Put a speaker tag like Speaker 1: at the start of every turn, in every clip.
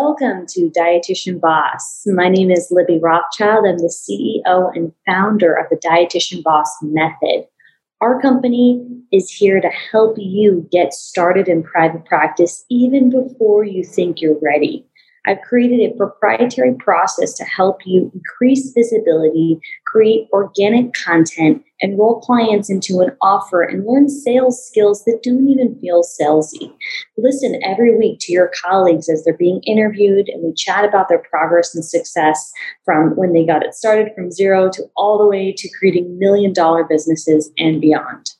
Speaker 1: Welcome to Dietitian Boss. My name is Libby Rothschild. I'm the CEO and founder of the Dietitian Boss Method. Our company is here to help you get started in private practice even before you think you're ready. I've created a proprietary process to help you increase visibility, create organic content, enroll clients into an offer, and learn sales skills that don't even feel salesy. Listen every week to your colleagues as they're being interviewed, and we chat about their progress and success from when they got it started from zero to all the way to creating million dollar businesses and beyond.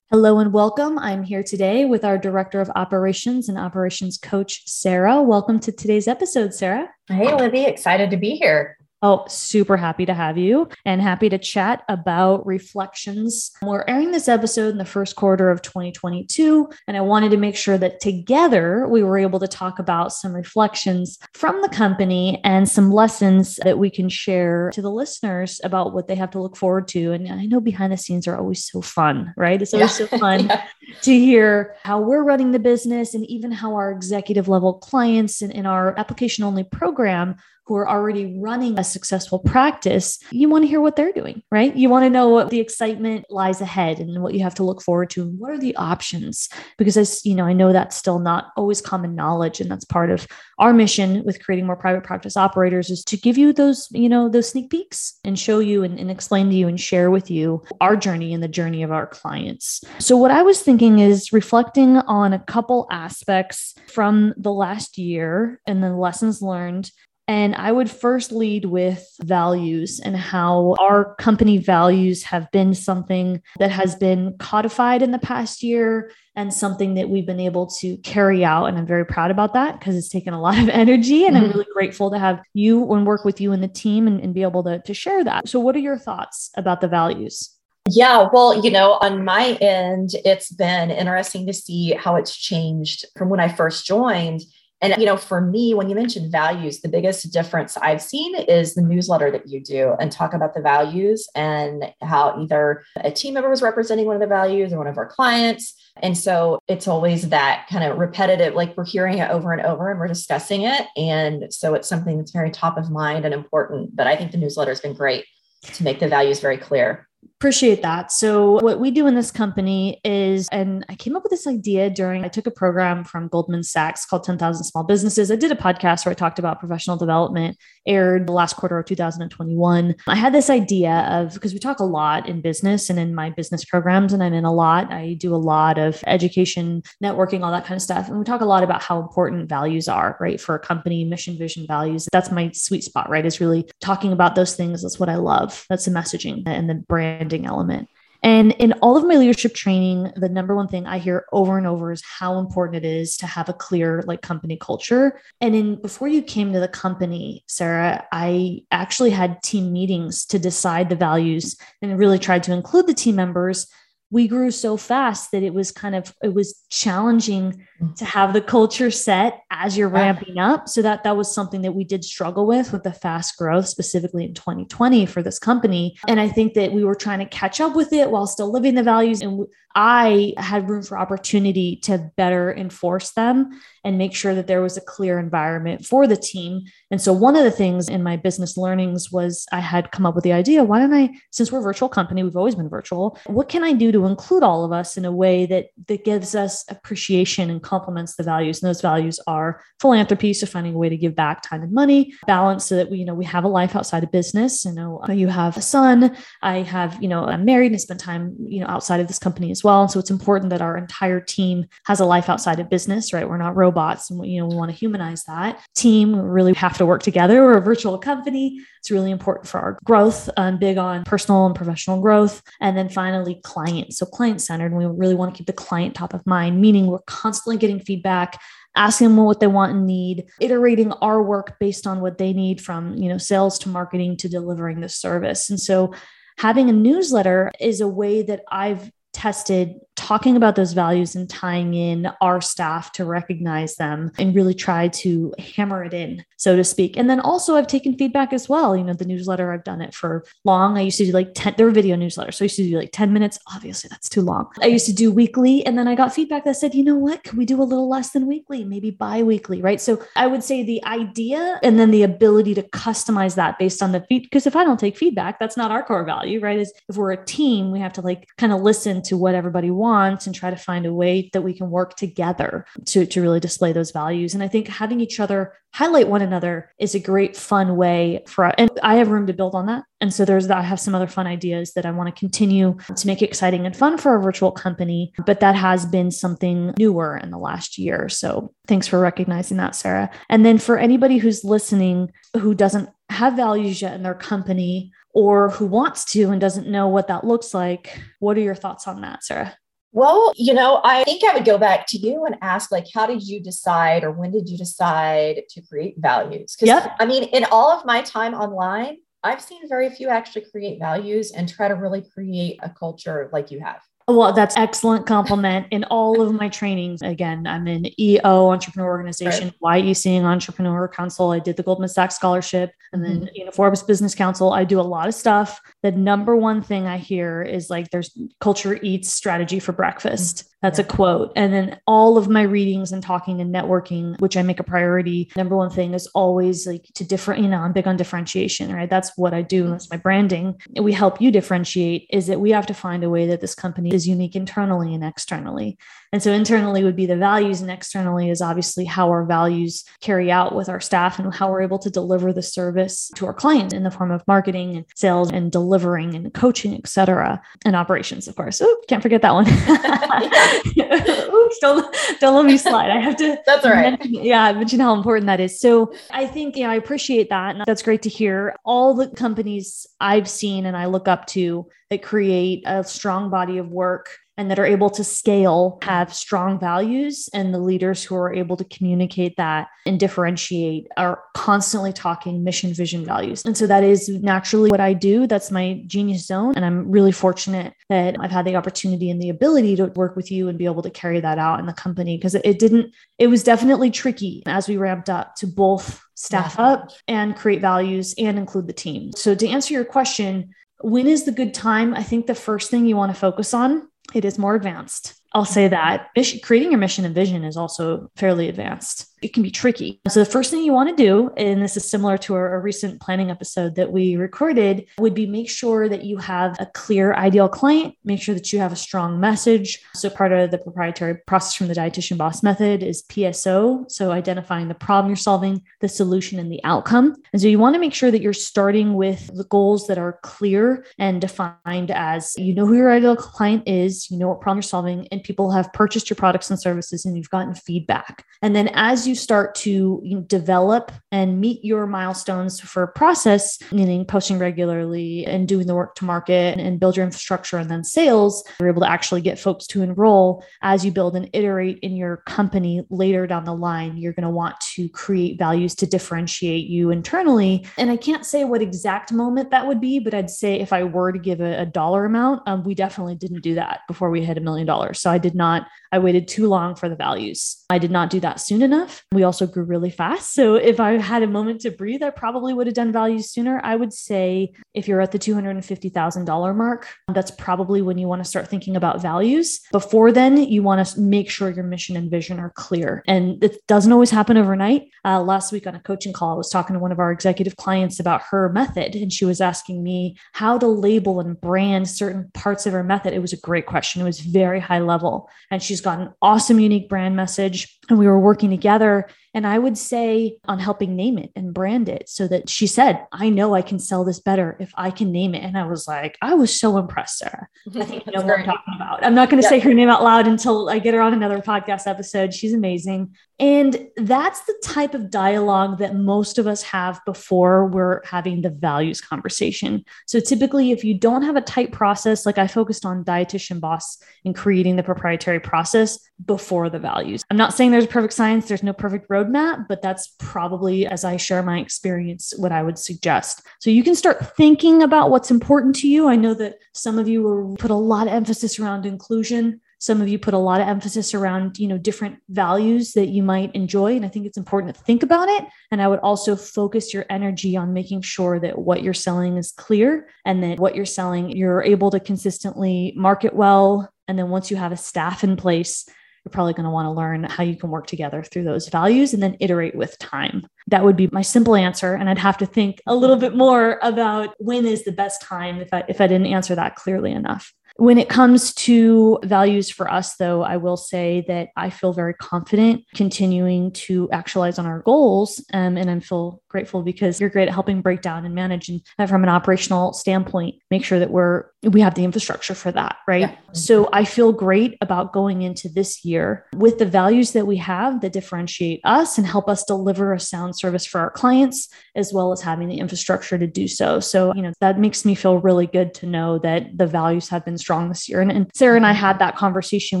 Speaker 2: Hello and welcome. I'm here today with our Director of Operations and Operations Coach, Sarah. Welcome to today's episode, Sarah.
Speaker 3: Hey, Libby. Excited to be here.
Speaker 2: Oh, super happy to have you and happy to chat about reflections. We're airing this episode in the first quarter of 2022, and I wanted to make sure that together we were able to talk about some reflections from the company and some lessons that we can share to the listeners about what they have to look forward to. And I know behind the scenes are always so fun, right? It's always yeah. so fun yeah. to hear how we're running the business and even how our executive level clients in, in our application only program who are already running a successful practice, you want to hear what they're doing, right? You want to know what the excitement lies ahead and what you have to look forward to and what are the options because as you know, I know that's still not always common knowledge and that's part of our mission with creating more private practice operators is to give you those, you know, those sneak peeks and show you and, and explain to you and share with you our journey and the journey of our clients. So what I was thinking is reflecting on a couple aspects from the last year and the lessons learned and I would first lead with values and how our company values have been something that has been codified in the past year and something that we've been able to carry out. And I'm very proud about that because it's taken a lot of energy. And mm-hmm. I'm really grateful to have you and work with you and the team and, and be able to, to share that. So, what are your thoughts about the values?
Speaker 3: Yeah, well, you know, on my end, it's been interesting to see how it's changed from when I first joined and, you know, for me, when you mentioned values, the biggest difference I've seen is the newsletter that you do and talk about the values and how either a team member was representing one of the values or one of our clients. And so it's always that kind of repetitive, like we're hearing it over and over and we're discussing it. And so it's something that's very top of mind and important. But I think the newsletter has been great to make the values very clear.
Speaker 2: Appreciate that. So, what we do in this company is, and I came up with this idea during, I took a program from Goldman Sachs called 10,000 Small Businesses. I did a podcast where I talked about professional development, aired the last quarter of 2021. I had this idea of, because we talk a lot in business and in my business programs, and I'm in a lot, I do a lot of education, networking, all that kind of stuff. And we talk a lot about how important values are, right? For a company, mission, vision, values. That's my sweet spot, right? Is really talking about those things. That's what I love. That's the messaging and the brand branding element. And in all of my leadership training, the number one thing I hear over and over is how important it is to have a clear like company culture. And in before you came to the company, Sarah, I actually had team meetings to decide the values and really tried to include the team members we grew so fast that it was kind of it was challenging mm. to have the culture set as you're ramping up so that that was something that we did struggle with with the fast growth specifically in 2020 for this company and i think that we were trying to catch up with it while still living the values and i had room for opportunity to better enforce them and make sure that there was a clear environment for the team. And so one of the things in my business learnings was I had come up with the idea, why don't I, since we're a virtual company, we've always been virtual, what can I do to include all of us in a way that that gives us appreciation and complements the values? And those values are philanthropy, so finding a way to give back time and money, balance so that we, you know, we have a life outside of business. You know, uh, you have a son, I have, you know, I'm married and spend time, you know, outside of this company as well. And so it's important that our entire team has a life outside of business, right? We're not robots robots and you know we want to humanize that team we really have to work together we're a virtual company it's really important for our growth i'm big on personal and professional growth and then finally client so client centered we really want to keep the client top of mind meaning we're constantly getting feedback asking them what they want and need iterating our work based on what they need from you know sales to marketing to delivering the service. And so having a newsletter is a way that I've tested talking about those values and tying in our staff to recognize them and really try to hammer it in, so to speak. And then also, I've taken feedback as well. You know, the newsletter, I've done it for long. I used to do like 10, there were video newsletters. So I used to do like 10 minutes. Obviously, that's too long. I used to do weekly. And then I got feedback that said, you know what? Could we do a little less than weekly, maybe bi weekly, right? So I would say the idea and then the ability to customize that based on the feed. Because if I don't take feedback, that's not our core value, right? Is if we're a team, we have to like kind of listen to what everybody wants and try to find a way that we can work together to, to really display those values. And I think having each other highlight one another is a great fun way for and I have room to build on that. And so there's I have some other fun ideas that I want to continue to make exciting and fun for our virtual company, but that has been something newer in the last year. So thanks for recognizing that, Sarah. And then for anybody who's listening who doesn't have values yet in their company or who wants to and doesn't know what that looks like, what are your thoughts on that, Sarah?
Speaker 3: Well, you know, I think I would go back to you and ask, like, how did you decide or when did you decide to create values? Because, yep. I mean, in all of my time online, I've seen very few actually create values and try to really create a culture like you have.
Speaker 2: Well, that's excellent compliment. In all of my trainings, again, I'm an EO Entrepreneur Organization, right. YEC Entrepreneur Council. I did the Goldman Sachs Scholarship, and then mm-hmm. you know Forbes Business Council. I do a lot of stuff. The number one thing I hear is like, "There's culture eats strategy for breakfast." Mm-hmm. That's yeah. a quote. And then all of my readings and talking and networking, which I make a priority, number one thing is always like to different, you know, I'm big on differentiation, right? That's what I do. That's mm-hmm. my branding. We help you differentiate is that we have to find a way that this company is unique internally and externally. And so internally would be the values, and externally is obviously how our values carry out with our staff and how we're able to deliver the service to our client in the form of marketing and sales and delivering and coaching, et cetera, and operations, of course. Oh, can't forget that one. Oops, don't, don't let me slide. I have to.
Speaker 3: That's all right.
Speaker 2: Mention, yeah, mention how important that is. So I think, yeah, I appreciate that. And that's great to hear. All the companies I've seen and I look up to that create a strong body of work and that are able to scale have strong values and the leaders who are able to communicate that and differentiate are constantly talking mission vision values and so that is naturally what i do that's my genius zone and i'm really fortunate that i've had the opportunity and the ability to work with you and be able to carry that out in the company because it didn't it was definitely tricky as we ramped up to both staff yeah. up and create values and include the team so to answer your question when is the good time? I think the first thing you want to focus on it is more advanced. I'll say that mission, creating your mission and vision is also fairly advanced. It can be tricky. So, the first thing you want to do, and this is similar to a, a recent planning episode that we recorded, would be make sure that you have a clear ideal client, make sure that you have a strong message. So, part of the proprietary process from the Dietitian Boss method is PSO. So, identifying the problem you're solving, the solution, and the outcome. And so, you want to make sure that you're starting with the goals that are clear and defined as you know who your ideal client is, you know what problem you're solving, and people have purchased your products and services and you've gotten feedback. And then as you start to develop and meet your milestones for process, meaning posting regularly and doing the work to market and build your infrastructure and then sales, you're able to actually get folks to enroll as you build and iterate in your company later down the line. You're going to want to create values to differentiate you internally. And I can't say what exact moment that would be, but I'd say if I were to give a, a dollar amount, um, we definitely didn't do that before we hit a million dollars. So I I did not, I waited too long for the values. I did not do that soon enough. We also grew really fast. So if I had a moment to breathe, I probably would have done values sooner. I would say if you're at the $250,000 mark, that's probably when you want to start thinking about values. Before then, you want to make sure your mission and vision are clear. And it doesn't always happen overnight. Uh, last week on a coaching call, I was talking to one of our executive clients about her method, and she was asking me how to label and brand certain parts of her method. It was a great question. It was very high level level. And she's got an awesome, unique brand message. And we were working together and I would say on helping name it and brand it so that she said, I know I can sell this better if I can name it. And I was like, I was so impressed, Sarah. I think you know what I'm talking about. I'm not going to yeah. say her name out loud until I get her on another podcast episode. She's amazing. And that's the type of dialogue that most of us have before we're having the values conversation. So typically, if you don't have a tight process, like I focused on dietitian boss and creating the proprietary process before the values. I'm not saying there's perfect science, there's no perfect roadmap, but that's probably, as I share my experience, what I would suggest. So you can start thinking about what's important to you. I know that some of you will put a lot of emphasis around inclusion some of you put a lot of emphasis around you know different values that you might enjoy and i think it's important to think about it and i would also focus your energy on making sure that what you're selling is clear and that what you're selling you're able to consistently market well and then once you have a staff in place you're probably going to want to learn how you can work together through those values and then iterate with time. That would be my simple answer. And I'd have to think a little bit more about when is the best time if I, if I didn't answer that clearly enough. When it comes to values for us, though, I will say that I feel very confident continuing to actualize on our goals. Um, and I feel grateful because you're great at helping break down and manage and from an operational standpoint, make sure that we're we have the infrastructure for that, right? Yeah. So I feel great about going into this year with the values that we have that differentiate us and help us deliver a sound service for our clients, as well as having the infrastructure to do so. So, you know, that makes me feel really good to know that the values have been strong this year. And, and Sarah and I had that conversation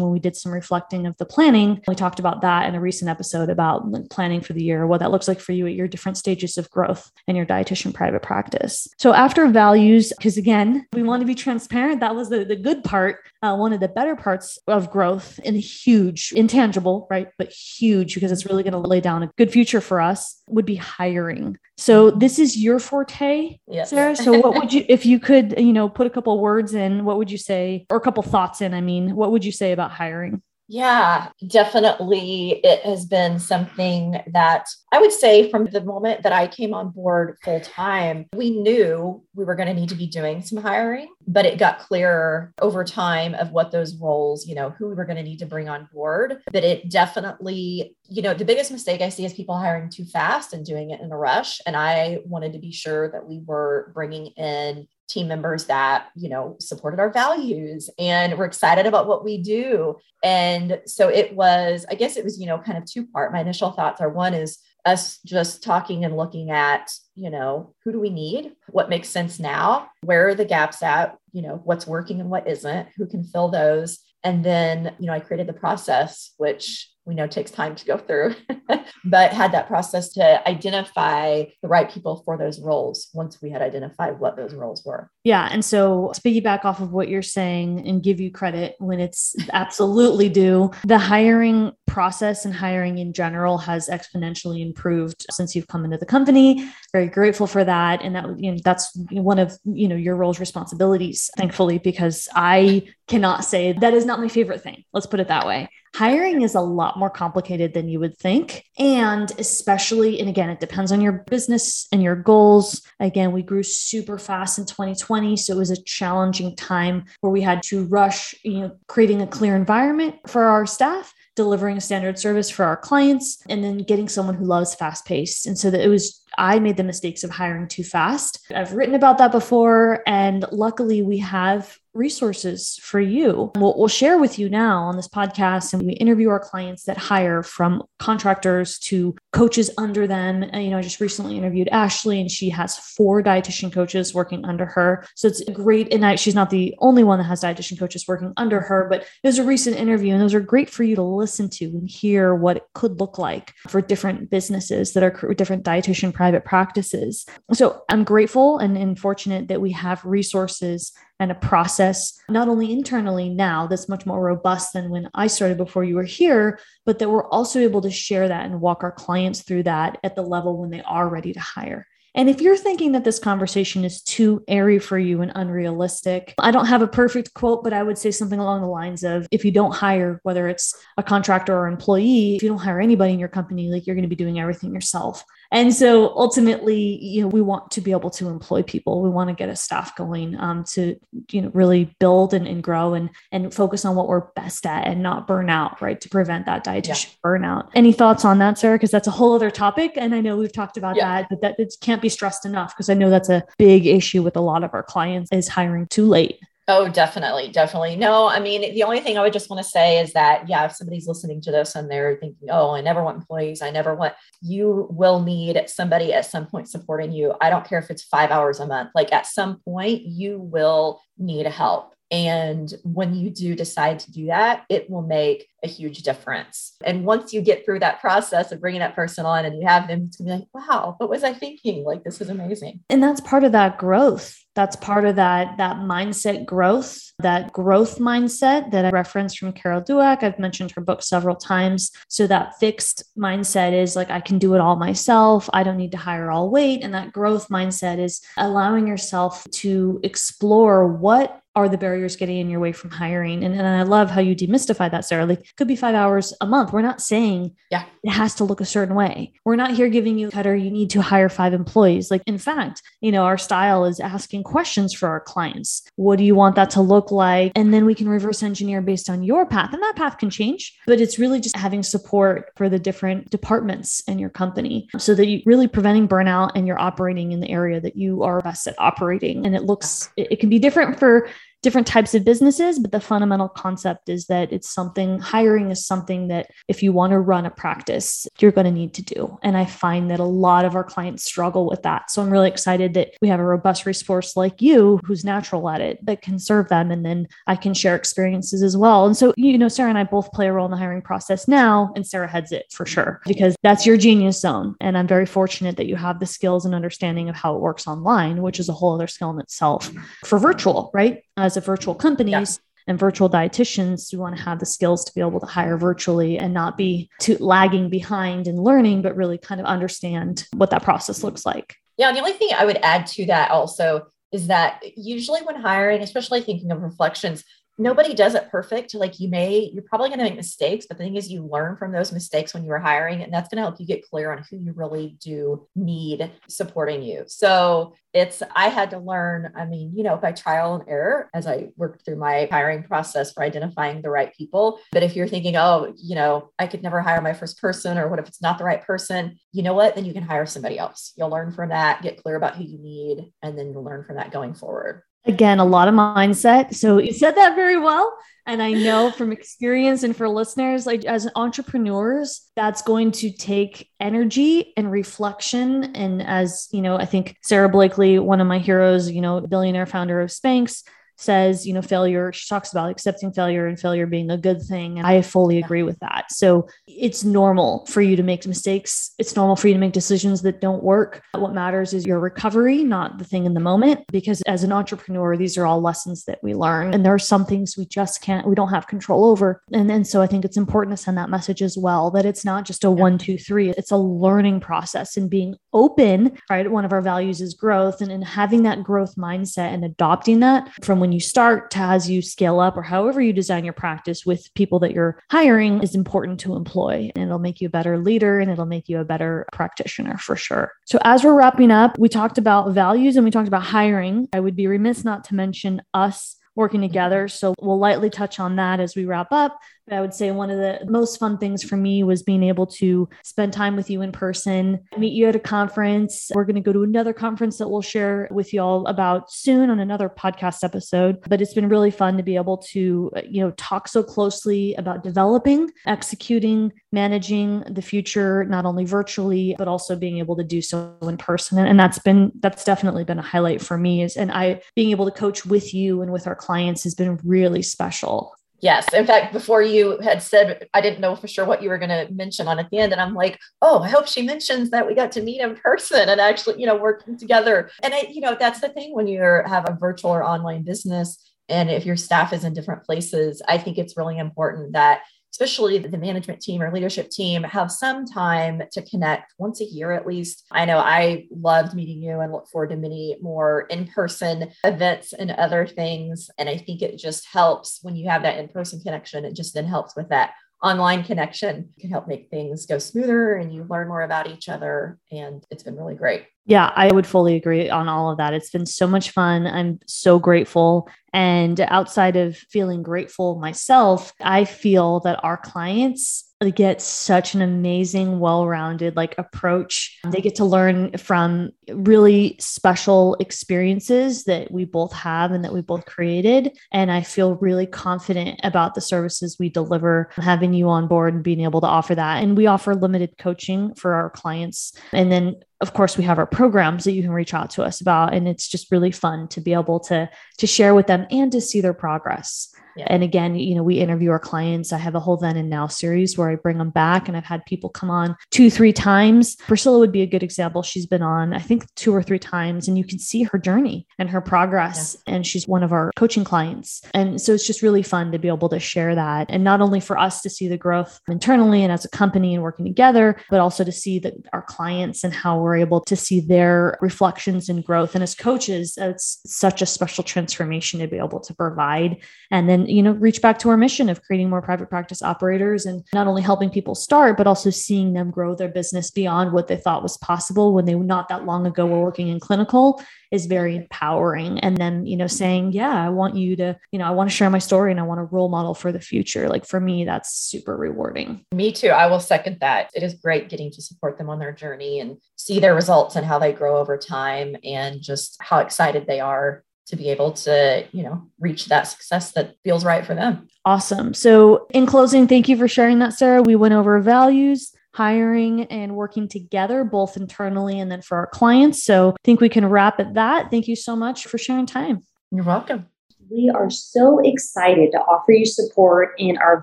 Speaker 2: when we did some reflecting of the planning. We talked about that in a recent episode about planning for the year, what that looks like for you at your different stages of growth in your dietitian private practice. So after values, because again, we want to be transparent. That was the, the good part. Uh, one of the better parts of growth and huge, intangible, right? But huge because it's really going to lay down a good future for us would be hiring. So this is your forte, yes. Sarah. So what would you, if you could, you know, put a couple words in, what would you say, or a couple thoughts in? I mean, what would you say about hiring?
Speaker 3: Yeah, definitely. It has been something that I would say from the moment that I came on board full time, we knew we were going to need to be doing some hiring, but it got clearer over time of what those roles, you know, who we were going to need to bring on board. But it definitely, you know, the biggest mistake I see is people hiring too fast and doing it in a rush. And I wanted to be sure that we were bringing in team members that you know supported our values and were excited about what we do and so it was i guess it was you know kind of two part my initial thoughts are one is us just talking and looking at you know who do we need? What makes sense now? Where are the gaps at? You know what's working and what isn't? Who can fill those? And then you know i created the process which we know takes time to go through, but had that process to identify the right people for those roles once we had identified what those roles were.
Speaker 2: Yeah. And so, to piggyback off of what you're saying and give you credit when it's absolutely due, the hiring process and hiring in general has exponentially improved since you've come into the company. Very grateful for that. And that, you know, that's one of, you know, your role's responsibilities, thankfully, because I cannot say that is not my favorite thing. Let's put it that way. Hiring is a lot more complicated than you would think. And especially, and again, it depends on your business and your goals. Again, we grew super fast in 2020. So it was a challenging time where we had to rush, you know, creating a clear environment for our staff delivering a standard service for our clients and then getting someone who loves fast paced and so that it was I made the mistakes of hiring too fast. I've written about that before. And luckily, we have resources for you. We'll, we'll, share with you now on this podcast, and we interview our clients that hire from contractors to coaches under them. And, you know, I just recently interviewed Ashley, and she has four dietitian coaches working under her. So it's great. And I, she's not the only one that has dietitian coaches working under her, but it was a recent interview, and those are great for you to listen to and hear what it could look like for different businesses that are different dietitian private practices. So I'm grateful and, and fortunate that we have resources and a process, not only internally now that's much more robust than when I started before you were here, but that we're also able to share that and walk our clients through that at the level when they are ready to hire. And if you're thinking that this conversation is too airy for you and unrealistic, I don't have a perfect quote, but I would say something along the lines of if you don't hire, whether it's a contractor or employee, if you don't hire anybody in your company, like you're going to be doing everything yourself. And so ultimately, you know, we want to be able to employ people. We want to get a staff going um, to, you know, really build and, and grow and and focus on what we're best at and not burn out, right? To prevent that dietitian yeah. burnout. Any thoughts on that, Sarah? Because that's a whole other topic. And I know we've talked about yeah. that, but that it can't be stressed enough because I know that's a big issue with a lot of our clients is hiring too late.
Speaker 3: Oh, definitely. Definitely. No, I mean, the only thing I would just want to say is that, yeah, if somebody's listening to this and they're thinking, oh, I never want employees, I never want, you will need somebody at some point supporting you. I don't care if it's five hours a month. Like at some point, you will need help And when you do decide to do that, it will make a huge difference. And once you get through that process of bringing that person on and you have them, it's gonna be like, wow, what was I thinking? Like, this is amazing.
Speaker 2: And that's part of that growth. That's part of that, that mindset growth, that growth mindset that I referenced from Carol Dweck. I've mentioned her book several times. So that fixed mindset is like, I can do it all myself. I don't need to hire all weight. And that growth mindset is allowing yourself to explore what are the barriers getting in your way from hiring? And, and I love how you demystify that, Sarah. Like, could be five hours a month. We're not saying
Speaker 3: yeah.
Speaker 2: it has to look a certain way. We're not here giving you cutter, you need to hire five employees. Like, in fact, you know, our style is asking questions for our clients. What do you want that to look like? And then we can reverse engineer based on your path. And that path can change, but it's really just having support for the different departments in your company so that you really preventing burnout and you're operating in the area that you are best at operating. And it looks, it, it can be different for different types of businesses, but the fundamental concept is that it's something, hiring is something that if you want to run a practice, you're going to need to do. And I find that a lot of our clients struggle with that. So I'm really excited that we have a robust resource like you who's natural at it that can serve them. And then I can share experiences as well. And so, you know, Sarah and I both play a role in the hiring process now, and Sarah heads it for sure, because that's your genius zone. And I'm very fortunate that you have the skills and understanding of how it works online, which is a whole other skill in itself for virtual, right? Uh, as a virtual companies yeah. and virtual dietitians, you want to have the skills to be able to hire virtually and not be too lagging behind in learning, but really kind of understand what that process looks like.
Speaker 3: Yeah. The only thing I would add to that also is that usually when hiring, especially thinking of reflections, nobody does it perfect. Like you may, you're probably going to make mistakes, but the thing is, you learn from those mistakes when you were hiring, and that's going to help you get clear on who you really do need supporting you. So it's, I had to learn, I mean, you know, by trial and error as I worked through my hiring process for identifying the right people. But if you're thinking, oh, you know, I could never hire my first person, or what if it's not the right person? You know what? Then you can hire somebody else. You'll learn from that, get clear about who you need, and then you'll learn from that going forward.
Speaker 2: Again, a lot of mindset. So you said that very well. And I know from experience and for listeners, like as entrepreneurs, that's going to take energy and reflection. And as you know, I think Sara Blakely, one of my heroes, you know, billionaire founder of Spanx, says, you know, failure, she talks about accepting failure and failure being a good thing. And I fully agree with that. So it's normal for you to make mistakes. It's normal for you to make decisions that don't work. What matters is your recovery, not the thing in the moment. Because as an entrepreneur, these are all lessons that we learn. And there are some things we just can't, we don't have control over. And then so I think it's important to send that message as well that it's not just a one, two, three, it's a learning process and being open, right? One of our values is growth and, and having that growth mindset and adopting that from when when you start to as you scale up or however you design your practice with people that you're hiring is important to employ. And it'll make you a better leader and it'll make you a better practitioner for sure. So, as we're wrapping up, we talked about values and we talked about hiring. I would be remiss not to mention us working together. So, we'll lightly touch on that as we wrap up. But I would say one of the most fun things for me was being able to spend time with you in person, meet you at a conference. We're going to go to another conference that we'll share with you all about soon on another podcast episode. But it's been really fun to be able to, you know, talk so closely about developing, executing, managing the future, not only virtually, but also being able to do so in person. And that's been, that's definitely been a highlight for me is, and I being able to coach with you and with our clients has been really special.
Speaker 3: Yes. In fact, before you had said, I didn't know for sure what you were going to mention on at the end. And I'm like, oh, I hope she mentions that we got to meet in person and actually, you know, working together. And I, you know, that's the thing when you have a virtual or online business. And if your staff is in different places, I think it's really important that especially the management team or leadership team, have some time to connect once a year at least. I know I loved meeting you and look forward to many more in person events and other things. And I think it just helps when you have that in person connection. It just then helps with that online connection can help make things go smoother and you learn more about each other. And it's been really great.
Speaker 2: Yeah, I would fully agree on all of that. It's been so much fun. I'm so grateful. And outside of feeling grateful myself, I feel that our clients get such an amazing well-rounded like approach. They get to learn from really special experiences that we both have and that we both created. And i feel really confident about the services we deliver having you on board and being able to offer that. And we offer limited coaching for our clients. And then of course we have our programs that you can reach out to us about and it's just really fun to be able to to share with them and to see their progress yeah. And again, you know, we interview our clients. I have a whole then and now series where I bring them back and I've had people come on two, three times. Priscilla would be a good example. She's been on, I think, two or three times, and you can see her journey and her progress. Yeah. And she's one of our coaching clients. And so it's just really fun to be able to share that. And not only for us to see the growth internally and as a company and working together, but also to see that our clients and how we're able to see their reflections and growth. And as coaches, it's such a special transformation to be able to provide. And then you know reach back to our mission of creating more private practice operators and not only helping people start but also seeing them grow their business beyond what they thought was possible when they not that long ago were working in clinical is very empowering and then you know saying yeah i want you to you know i want to share my story and i want a role model for the future like for me that's super rewarding
Speaker 3: me too i will second that it is great getting to support them on their journey and see their results and how they grow over time and just how excited they are to be able to, you know, reach that success that feels right for them.
Speaker 2: Awesome. So, in closing, thank you for sharing that, Sarah. We went over values, hiring, and working together, both internally and then for our clients. So, I think we can wrap at that. Thank you so much for sharing time.
Speaker 3: You're welcome.
Speaker 1: We are so excited to offer you support in our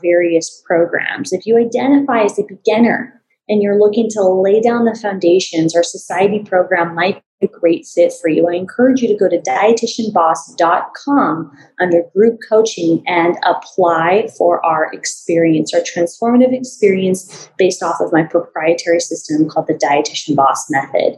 Speaker 1: various programs. If you identify as a beginner and you're looking to lay down the foundations, our society program might be a great fit for you. I encourage you to go to dietitianboss.com under group coaching and apply for our experience, our transformative experience based off of my proprietary system called the Dietitian Boss Method.